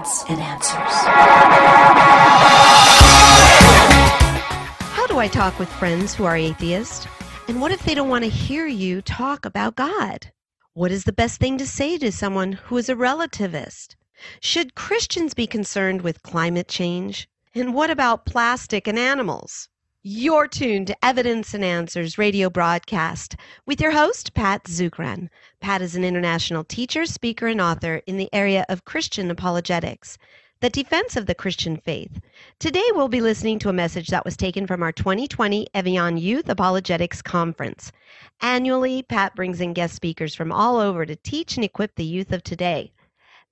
evidence and answers. How do I talk with friends who are atheists? And what if they don't want to hear you talk about God? What is the best thing to say to someone who is a relativist? Should Christians be concerned with climate change? And what about plastic and animals? You're tuned to Evidence and Answers radio broadcast with your host, Pat Zukeran. Pat is an international teacher, speaker, and author in the area of Christian apologetics, the defense of the Christian faith. Today, we'll be listening to a message that was taken from our 2020 EviAn Youth Apologetics Conference. Annually, Pat brings in guest speakers from all over to teach and equip the youth of today.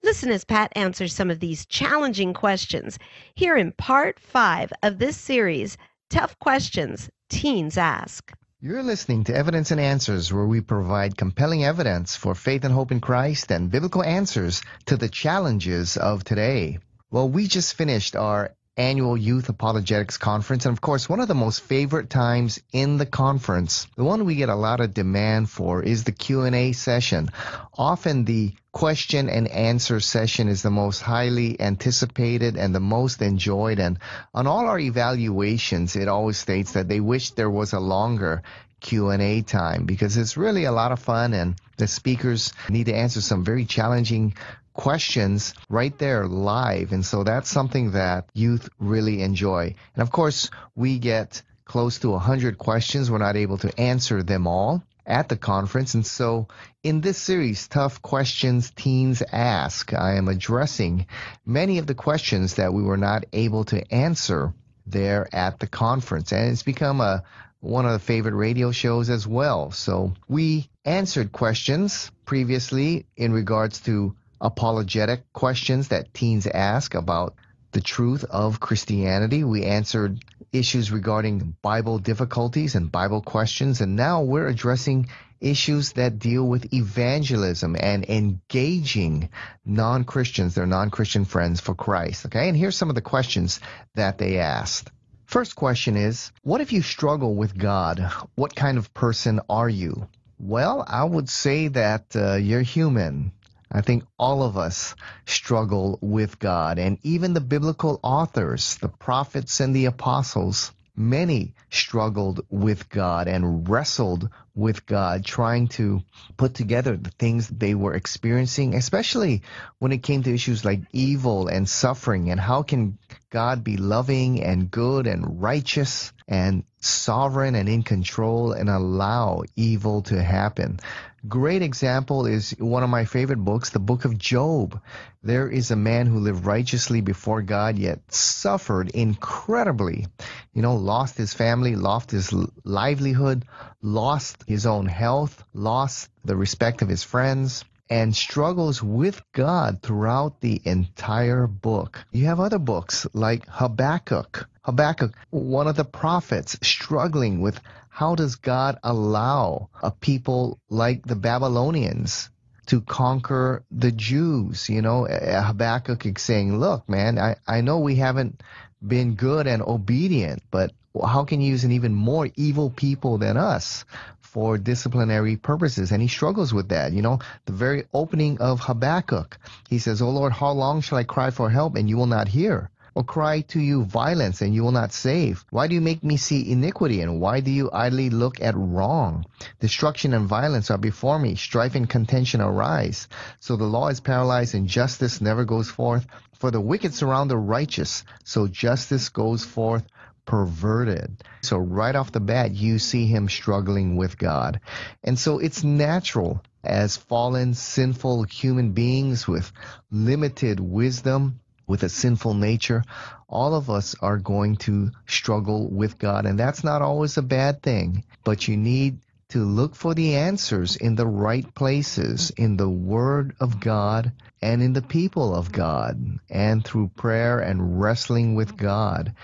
Listen as Pat answers some of these challenging questions here in part five of this series Tough questions teens ask. You're listening to Evidence and Answers, where we provide compelling evidence for faith and hope in Christ and biblical answers to the challenges of today. Well, we just finished our annual Youth Apologetics Conference. And of course, one of the most favorite times in the conference, the one we get a lot of demand for is the Q&A session. Often the question and answer session is the most highly anticipated and the most enjoyed. And on all our evaluations, it always states that they wish there was a longer Q&A time because it's really a lot of fun and the speakers need to answer some very challenging questions right there live. And so that's something that youth really enjoy. And of course, we get close to 100 questions. We're not able to answer them all at the conference. And so in this series, Tough Questions Teens Ask, I am addressing many of the questions that we were not able to answer there at the conference. And it's become a one of the favorite radio shows as well. So we answered questions previously in regards to apologetic questions that teens ask about the truth of Christianity. We answered issues regarding Bible difficulties and Bible questions, and now we're addressing issues that deal with evangelism and engaging non-Christians, their non-Christian friends for Christ. Okay, and here's some of the questions that they asked. First question is, what if you struggle with God? What kind of person are you? Well, I would say that uh, you're human. I think all of us struggle with God, and even the biblical authors, the prophets and the apostles, many struggled with God and wrestled with God, trying to put together the things they were experiencing, especially when it came to issues like evil and suffering and how can God be loving and good and righteous and sovereign and in control and allow evil to happen. Great example is one of my favorite books, the book of Job. There is a man who lived righteously before God, yet suffered incredibly. You know, lost his family, lost his livelihood, lost his own health, lost the respect of his friends, and struggles with God throughout the entire book. You have other books like Habakkuk. Habakkuk, one of the prophets, struggling with how does God allow a people like the Babylonians to conquer the Jews? You know, Habakkuk is saying, look, man, I, I know we haven't been good and obedient, but how can you use an even more evil people than us for disciplinary purposes? And he struggles with that. You know, the very opening of Habakkuk, he says, Oh Lord, how long shall I cry for help and you will not hear? or cry to you violence and you will not save? Why do you make me see iniquity and why do you idly look at wrong? Destruction and violence are before me, strife and contention arise. So the law is paralyzed and justice never goes forth. For the wicked surround the righteous, so justice goes forth perverted. So right off the bat, you see him struggling with God. And so it's natural as fallen, sinful human beings with limited wisdom with a sinful nature, all of us are going to struggle with God. And that's not always a bad thing, but you need to look for the answers in the right places, in the Word of God and in the people of God, and through prayer and wrestling with God.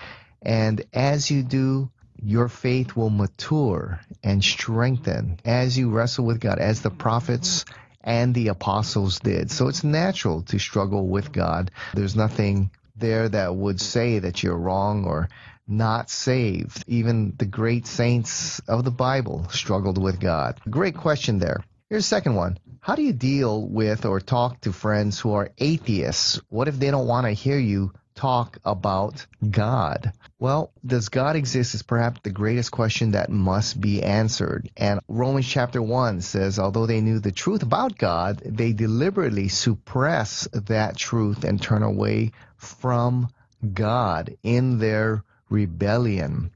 And as you do, your faith will mature and strengthen as you wrestle with God, as the prophets and the apostles did. So it's natural to struggle with God. There's nothing there that would say that you're wrong or not saved. Even the great saints of the Bible struggled with God. Great question there. Here's a second one. How do you deal with or talk to friends who are atheists? What if they don't want to hear you talk about God? Well, does God exist is perhaps the greatest question that must be answered. And Romans chapter 1 says, although they knew the truth about God, they deliberately suppress that truth and turn away from God in their rebellion.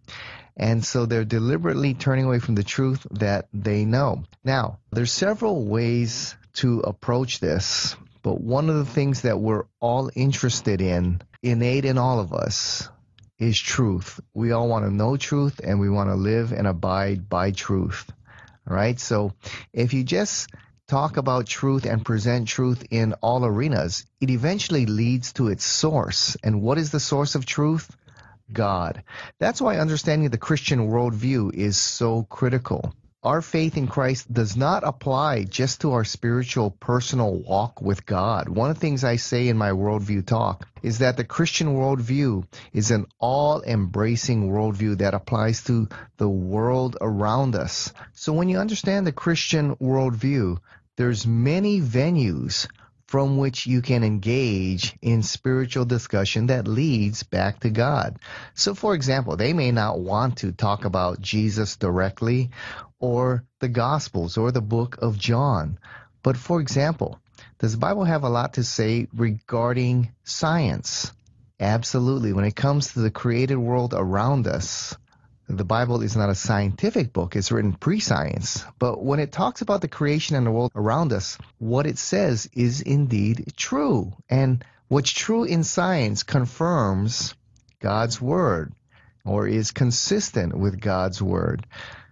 And so they're deliberately turning away from the truth that they know. Now, there's several ways to approach this, but one of the things that we're all interested in, innate in all of us, is truth. We all want to know truth and we want to live and abide by truth. Right? So if you just talk about truth and present truth in all arenas, it eventually leads to its source. And what is the source of truth? God. That's why understanding the Christian worldview is so critical. Our faith in Christ does not apply just to our spiritual personal walk with God. One of the things I say in my worldview talk is that the Christian worldview is an all embracing worldview that applies to the world around us. So when you understand the Christian worldview, there's many venues from which you can engage in spiritual discussion that leads back to God. So, for example, they may not want to talk about Jesus directly or the Gospels or the book of John. But, for example, does the Bible have a lot to say regarding science? Absolutely. When it comes to the created world around us, the Bible is not a scientific book, it's written pre science. But when it talks about the creation and the world around us, what it says is indeed true. And what's true in science confirms God's word or is consistent with God's word.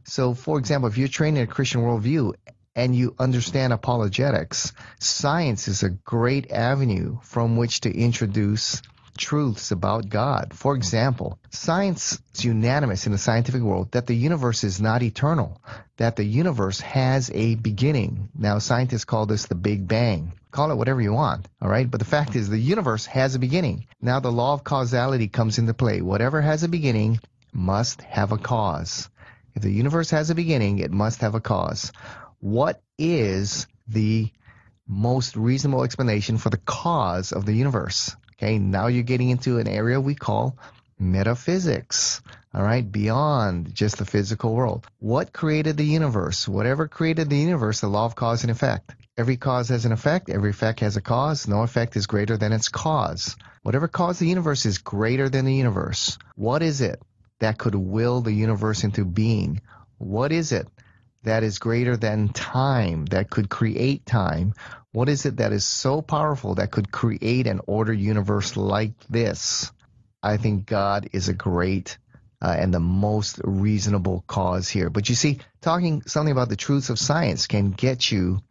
So, for example, if you're trained in a Christian worldview and you understand apologetics, science is a great avenue from which to introduce truths about God. For example, science is unanimous in the scientific world that the universe is not eternal, that the universe has a beginning. Now, scientists call this the Big Bang. Call it whatever you want, all right? But the fact is, the universe has a beginning. Now, the law of causality comes into play. Whatever has a beginning must have a cause. If the universe has a beginning, it must have a cause. What is the most reasonable explanation for the cause of the universe? Okay, now you're getting into an area we call metaphysics. All right, beyond just the physical world. What created the universe? Whatever created the universe, the law of cause and effect. Every cause has an effect, every effect has a cause. No effect is greater than its cause. Whatever caused the universe is greater than the universe. What is it that could will the universe into being? What is it that is greater than time, that could create time? What is it that is so powerful that could create an order universe like this? I think God is a great uh, and the most reasonable cause here. But you see, talking something about the truths of science can get you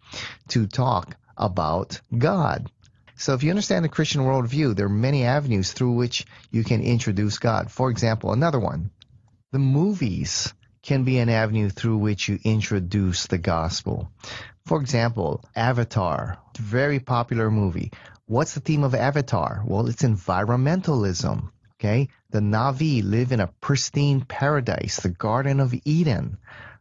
to talk about God. So if you understand the Christian worldview, there are many avenues through which you can introduce God. For example, another one, the movies can be an avenue through which you introduce the gospel. For example, Avatar, very popular movie. What's the theme of Avatar? Well, it's environmentalism. Okay, the Na'vi live in a pristine paradise, the Garden of Eden,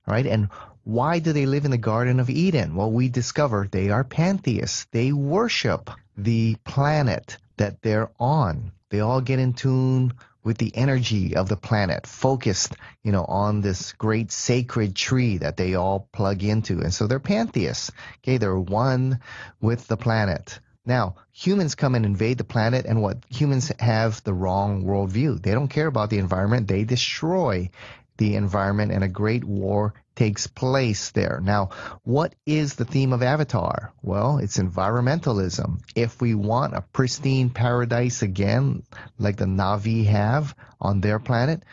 right? And why do they live in the Garden of Eden? Well, we discover they are pantheists. They worship the planet that they're on. They all get in tune with the energy of the planet, focused, you know, on this great sacred tree that they all plug into. And so they're pantheists. Okay, they're one with the planet. Now, humans come and invade the planet, and what? Humans have the wrong worldview. They don't care about the environment. They destroy the environment, and a great war takes place there. Now, what is the theme of Avatar? Well, it's environmentalism. If we want a pristine paradise again, like the Na'vi have on their planet,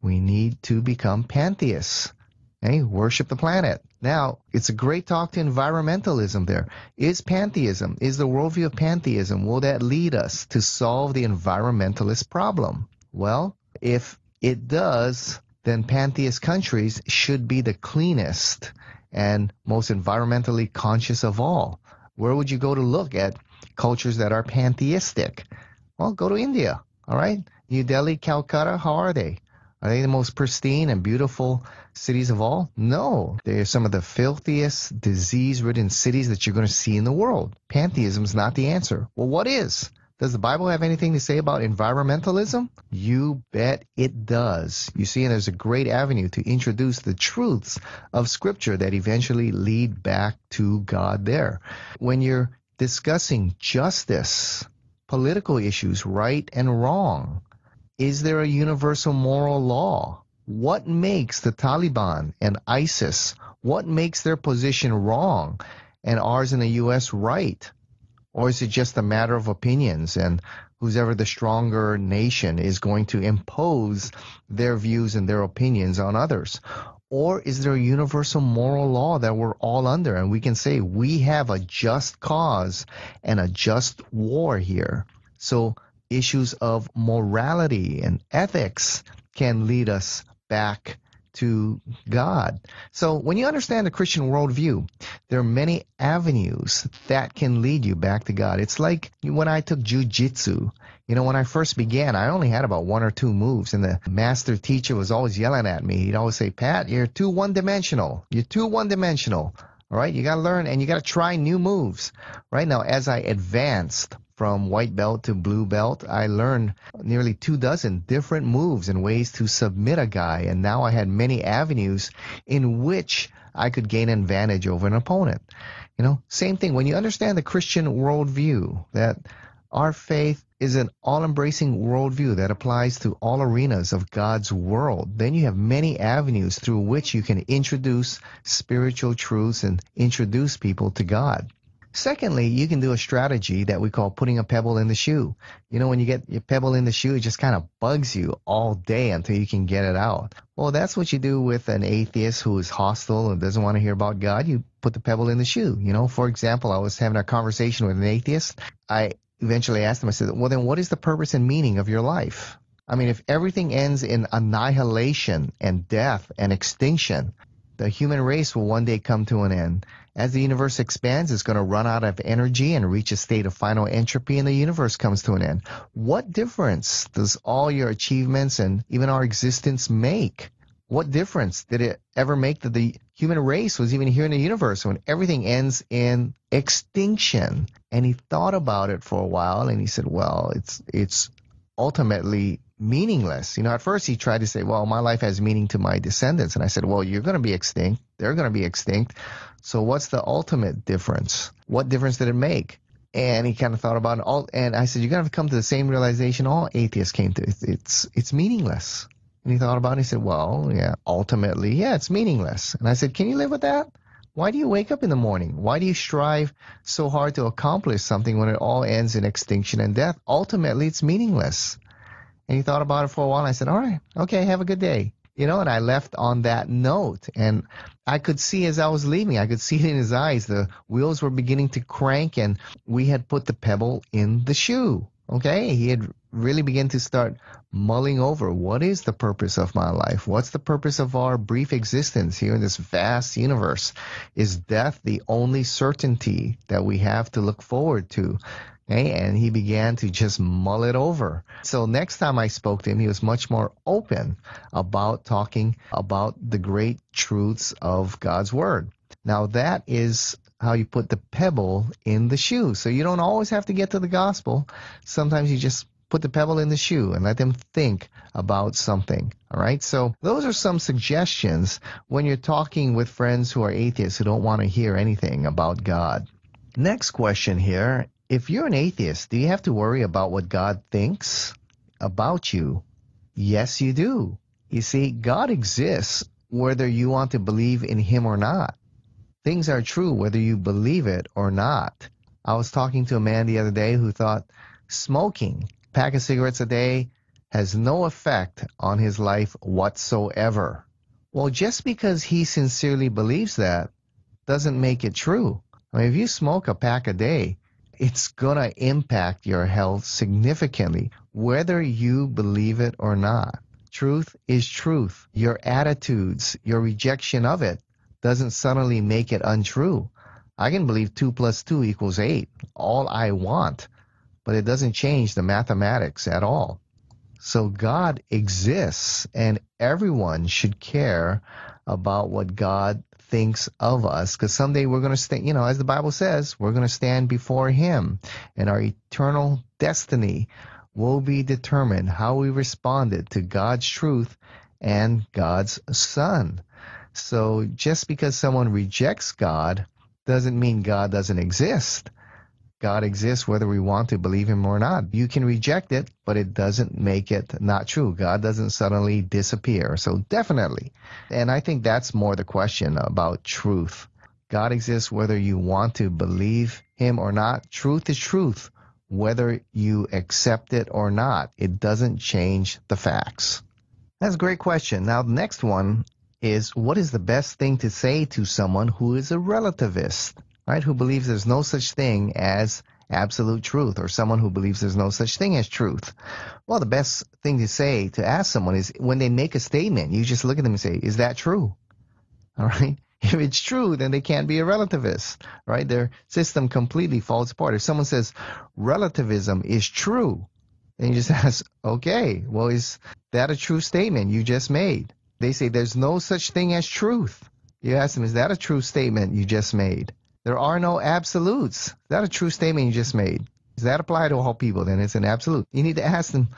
we need to become pantheists. Okay? Worship the planet. Now, it's a great talk to environmentalism there. Is pantheism, is the worldview of pantheism, will that lead us to solve the environmentalist problem? Well, if it does, then pantheist countries should be the cleanest and most environmentally conscious of all. Where would you go to look at cultures that are pantheistic? Well, go to India, all right? New Delhi, Calcutta, how are they? Are they the most pristine and beautiful cities of all? No. They're some of the filthiest, disease ridden cities that you're going to see in the world. Pantheism is not the answer. Well, what is? Does the Bible have anything to say about environmentalism? You bet it does. You see, and there's a great avenue to introduce the truths of Scripture that eventually lead back to God there. When you're discussing justice, political issues, right and wrong, is there a universal moral law? What makes the Taliban and ISIS, what makes their position wrong and ours in the U.S. right? Or is it just a matter of opinions and who's ever the stronger nation is going to impose their views and their opinions on others? Or is there a universal moral law that we're all under and we can say we have a just cause and a just war here? So issues of morality and ethics can lead us back to God. So when you understand the Christian worldview, there are many avenues that can lead you back to God. It's like when I took jujitsu. You know, when I first began, I only had about one or two moves, and the master teacher was always yelling at me. He'd always say, Pat, you're too one dimensional. You're too one dimensional. All right, you got to learn and you got to try new moves. Right now, as I advanced from white belt to blue belt, I learned nearly two dozen different moves and ways to submit a guy. And now I had many avenues in which I could gain advantage over an opponent. You know, same thing. When you understand the Christian worldview, that our faith is an all embracing worldview that applies to all arenas of God's world. Then you have many avenues through which you can introduce spiritual truths and introduce people to God. Secondly, you can do a strategy that we call putting a pebble in the shoe. You know, when you get your pebble in the shoe, it just kind of bugs you all day until you can get it out. Well, that's what you do with an atheist who is hostile and doesn't want to hear about God. You put the pebble in the shoe. You know, for example, I was having a conversation with an atheist. I eventually asked him, I said, well, then what is the purpose and meaning of your life? I mean, if everything ends in annihilation and death and extinction, the human race will one day come to an end. As the universe expands, it's going to run out of energy and reach a state of final entropy, and the universe comes to an end. What difference does all your achievements and even our existence make? What difference did it ever make that the human race was even here in the universe when everything ends in extinction? And he thought about it for a while and he said, well, it's, it's ultimately meaningless. You know, at first he tried to say, well, my life has meaning to my descendants. And I said, well, you're going to be extinct. They're going to be extinct. So what's the ultimate difference? What difference did it make? And he kind of thought about it all. And I said, you're going to come to the same realization all atheists came to. It's, it's, it's meaningless. And he thought about it. He said, well, yeah, ultimately, yeah, it's meaningless. And I said, can you live with that? Why do you wake up in the morning? Why do you strive so hard to accomplish something when it all ends in extinction and death? Ultimately, it's meaningless. And he thought about it for a while. And I said, all right, okay, have a good day. You know, and I left on that note. And I could see as I was leaving, I could see it in his eyes. The wheels were beginning to crank, and we had put the pebble in the shoe. Okay, he had really begun to start mulling over what is the purpose of my life? What's the purpose of our brief existence here in this vast universe? Is death the only certainty that we have to look forward to? Okay, and he began to just mull it over. So next time I spoke to him, he was much more open about talking about the great truths of God's word. Now that is how you put the pebble in the shoe. So you don't always have to get to the gospel. Sometimes you just put the pebble in the shoe and let them think about something. All right. So those are some suggestions when you're talking with friends who are atheists who don't want to hear anything about God. Next question here if you're an atheist, do you have to worry about what God thinks about you? Yes, you do. You see, God exists whether you want to believe in Him or not. Things are true whether you believe it or not. I was talking to a man the other day who thought smoking, a pack of cigarettes a day, has no effect on his life whatsoever. Well, just because he sincerely believes that doesn't make it true. I mean, if you smoke a pack a day, it's going to impact your health significantly, whether you believe it or not. Truth is truth. Your attitudes, your rejection of it doesn't suddenly make it untrue. I can believe 2 plus 2 equals 8, all I want, but it doesn't change the mathematics at all. So God exists, and everyone should care about what God thinks of us because someday we're going to stand, you know, as the Bible says, we're going to stand before Him, and our eternal destiny will be determined how we responded to God's truth and God's Son. So just because someone rejects God doesn't mean God doesn't exist. God exists whether we want to believe him or not. You can reject it, but it doesn't make it not true. God doesn't suddenly disappear. So definitely. And I think that's more the question about truth. God exists whether you want to believe him or not. Truth is truth, whether you accept it or not. It doesn't change the facts. That's a great question. Now, the next one is what is the best thing to say to someone who is a relativist, right? Who believes there's no such thing as absolute truth or someone who believes there's no such thing as truth. Well, the best thing to say to ask someone is when they make a statement, you just look at them and say, is that true? All right. If it's true, then they can't be a relativist, right? Their system completely falls apart. If someone says relativism is true, then you just ask, okay, well, is that a true statement you just made? They say there's no such thing as truth. You ask them, is that a true statement you just made? There are no absolutes. Is that a true statement you just made? Does that apply to all people? Then it's an absolute. You need to ask them,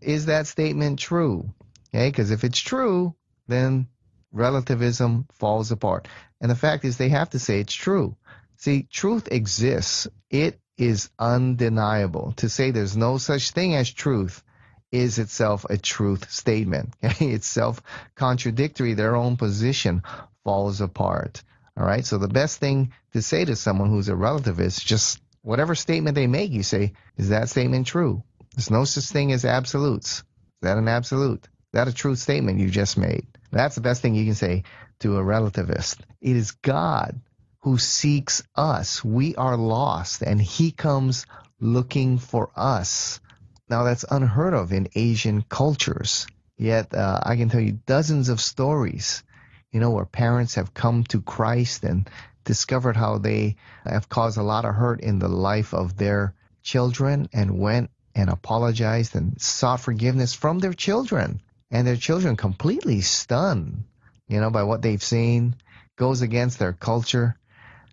is that statement true? Okay, because if it's true, then relativism falls apart. And the fact is, they have to say it's true. See, truth exists. It is undeniable. To say there's no such thing as truth is itself a truth statement. it's self contradictory. Their own position falls apart. All right. So the best thing to say to someone who's a relativist, just whatever statement they make, you say, is that statement true? There's no such thing as absolutes. Is that an absolute? Is that a true statement you just made? That's the best thing you can say to a relativist. It is God who seeks us. We are lost, and He comes looking for us. Now, that's unheard of in Asian cultures. Yet, uh, I can tell you dozens of stories, you know, where parents have come to Christ and discovered how they have caused a lot of hurt in the life of their children and went and apologized and sought forgiveness from their children. And their children completely stunned, you know, by what they've seen, goes against their culture.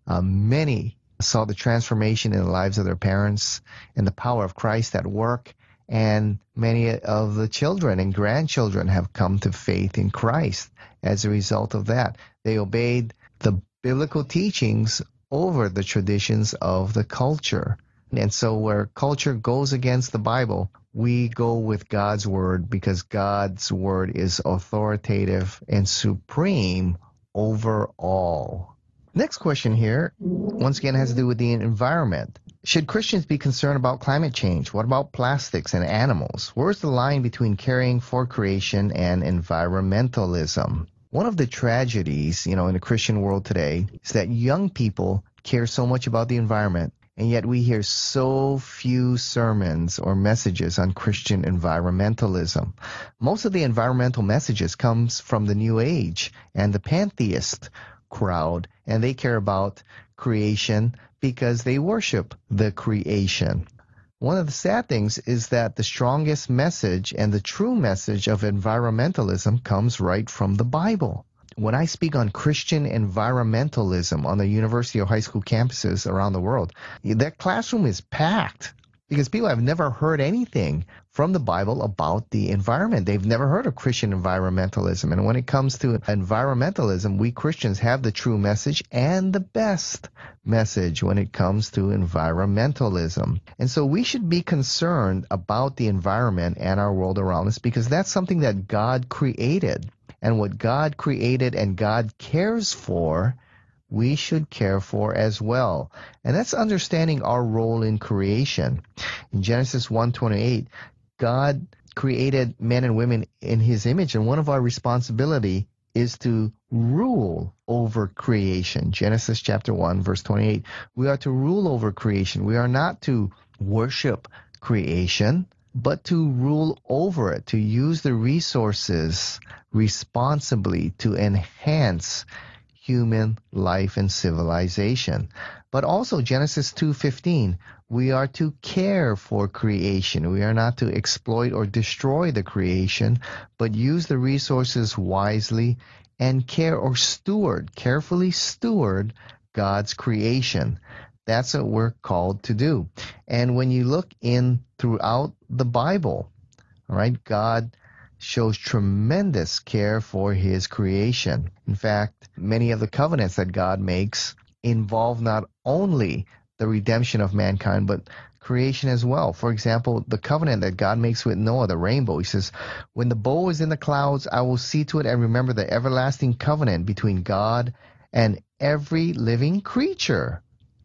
Uh, many saw the transformation in the lives of their parents and the power of Christ at work and many of the children and grandchildren have come to faith in Christ as a result of that. They obeyed the biblical teachings over the traditions of the culture. And so, where culture goes against the Bible, we go with God's word because God's word is authoritative and supreme over all. Next question here, once again, has to do with the environment. Should Christians be concerned about climate change? What about plastics and animals? Where's the line between caring for creation and environmentalism? One of the tragedies, you know, in the Christian world today is that young people care so much about the environment and yet we hear so few sermons or messages on Christian environmentalism. Most of the environmental messages comes from the New Age and the pantheist crowd, and they care about creation because they worship the creation. One of the sad things is that the strongest message and the true message of environmentalism comes right from the Bible. When I speak on Christian environmentalism on the university or high school campuses around the world, that classroom is packed because people have never heard anything from the Bible about the environment. They've never heard of Christian environmentalism. And when it comes to environmentalism, we Christians have the true message and the best message when it comes to environmentalism. And so we should be concerned about the environment and our world around us because that's something that God created. And what God created and God cares for we should care for as well. And that's understanding our role in creation. In Genesis 1:28, God created men and women in his image and one of our responsibility is to rule over creation. Genesis chapter 1 verse 28. We are to rule over creation. We are not to worship creation, but to rule over it, to use the resources responsibly to enhance human life and civilization. But also Genesis 2:15, we are to care for creation. We are not to exploit or destroy the creation, but use the resources wisely and care or steward, carefully steward God's creation. That's what we're called to do. And when you look in throughout the Bible, all right, God shows tremendous care for his creation. In fact, many of the covenants that God makes involve not only the redemption of mankind, but creation as well. For example, the covenant that God makes with Noah, the rainbow, he says, When the bow is in the clouds, I will see to it and remember the everlasting covenant between God and every living creature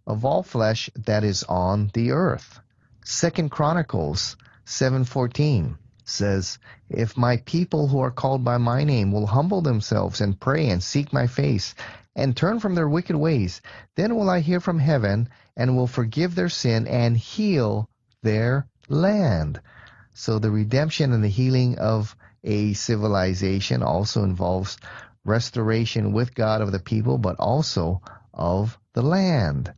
of all flesh that is on the earth. Second Chronicles 7:14 says, If my people who are called by my name will humble themselves and pray and seek my face and turn from their wicked ways, then will I hear from heaven and will forgive their sin and heal their land. So the redemption and the healing of a civilization also involves restoration with God of the people, but also of the land.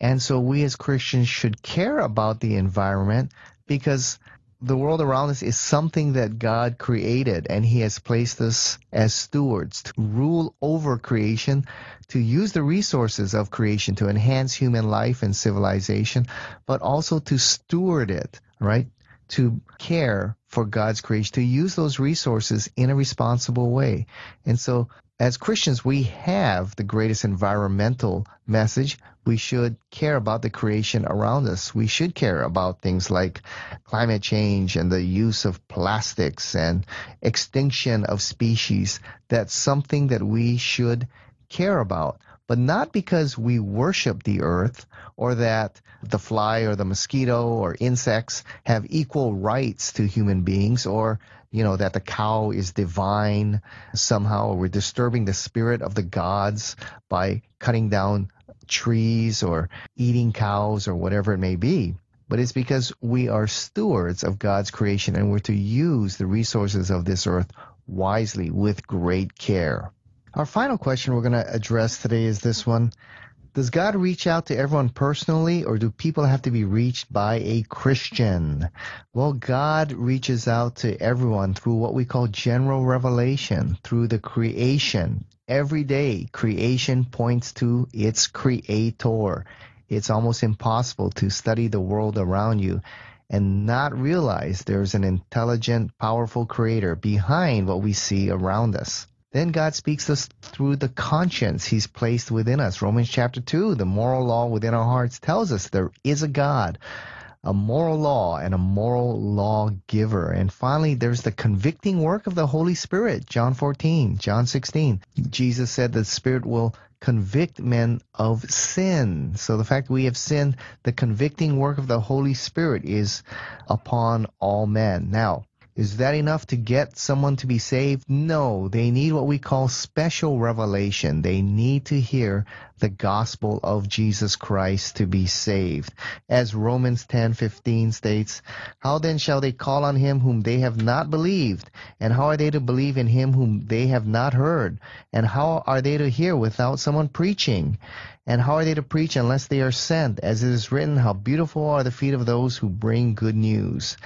And so we as Christians should care about the environment because the world around us is something that God created, and He has placed us as stewards to rule over creation, to use the resources of creation to enhance human life and civilization, but also to steward it, right? To care for God's creation, to use those resources in a responsible way. And so as Christians, we have the greatest environmental message. We should care about the creation around us. We should care about things like climate change and the use of plastics and extinction of species. That's something that we should care about, but not because we worship the earth or that the fly or the mosquito or insects have equal rights to human beings or you know, that the cow is divine somehow. Or we're disturbing the spirit of the gods by cutting down trees or eating cows or whatever it may be. But it's because we are stewards of God's creation and we're to use the resources of this earth wisely with great care. Our final question we're going to address today is this one does God reach out to everyone personally, or do people have to be reached by a Christian? Well, God reaches out to everyone through what we call general revelation, through the creation. Every day, creation points to its creator. It's almost impossible to study the world around you and not realize there's an intelligent, powerful creator behind what we see around us. Then God speaks us through the conscience He's placed within us. Romans chapter 2, the moral law within our hearts tells us there is a God, a moral law, and a moral law giver. And finally, there's the convicting work of the Holy Spirit. John 14, John 16. Jesus said the Spirit will convict men of sin. So the fact we have sinned, the convicting work of the Holy Spirit is upon all men. Now, is that enough to get someone to be saved? No, they need what we call special revelation. They need to hear the gospel of Jesus Christ to be saved. As Romans 10:15 states, how then shall they call on him whom they have not believed? And how are they to believe in him whom they have not heard? And how are they to hear without someone preaching? And how are they to preach unless they are sent? As it is written, how beautiful are the feet of those who bring good news.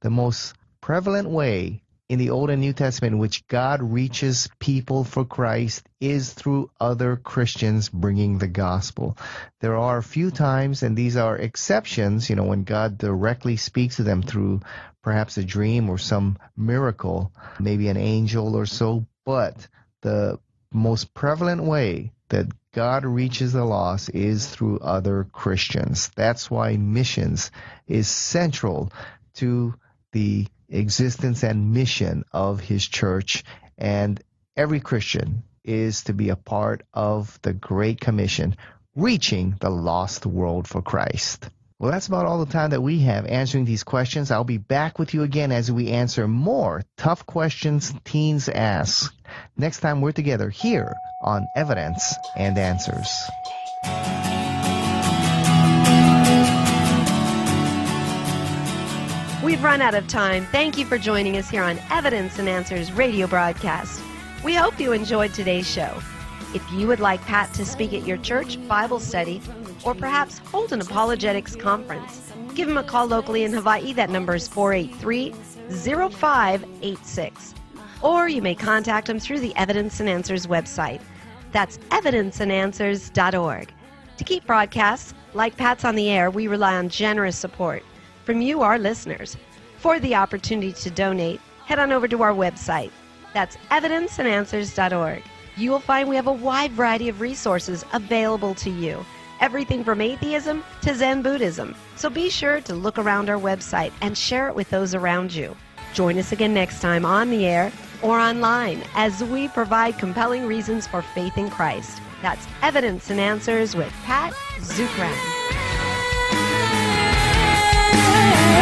The most prevalent way in the Old and New Testament in which God reaches people for Christ is through other Christians bringing the gospel. There are a few times, and these are exceptions, you know, when God directly speaks to them through perhaps a dream or some miracle, maybe an angel or so, but the most prevalent way that God reaches the lost is through other Christians. That's why missions is central to the existence and mission of his church. And every Christian is to be a part of the Great Commission, reaching the lost world for Christ. Well, that's about all the time that we have answering these questions. I'll be back with you again as we answer more tough questions teens ask. Next time we're together here on Evidence and Answers. We've run out of time. Thank you for joining us here on Evidence and Answers radio broadcast. We hope you enjoyed today's show. If you would like Pat to speak at your church, Bible study, or perhaps hold an apologetics conference, give him a call locally in Hawaii. That number is 483 0586. Or you may contact him through the Evidence and Answers website. That's evidenceandanswers.org. To keep broadcasts like Pat's on the air, we rely on generous support from you, our listeners. For the opportunity to donate, head on over to our website. That's evidenceandanswers.org. You will find we have a wide variety of resources available to you. Everything from atheism to Zen Buddhism. So be sure to look around our website and share it with those around you. Join us again next time on the air or online as we provide compelling reasons for faith in Christ. That's Evidence and Answers with Pat Zukeran yeah.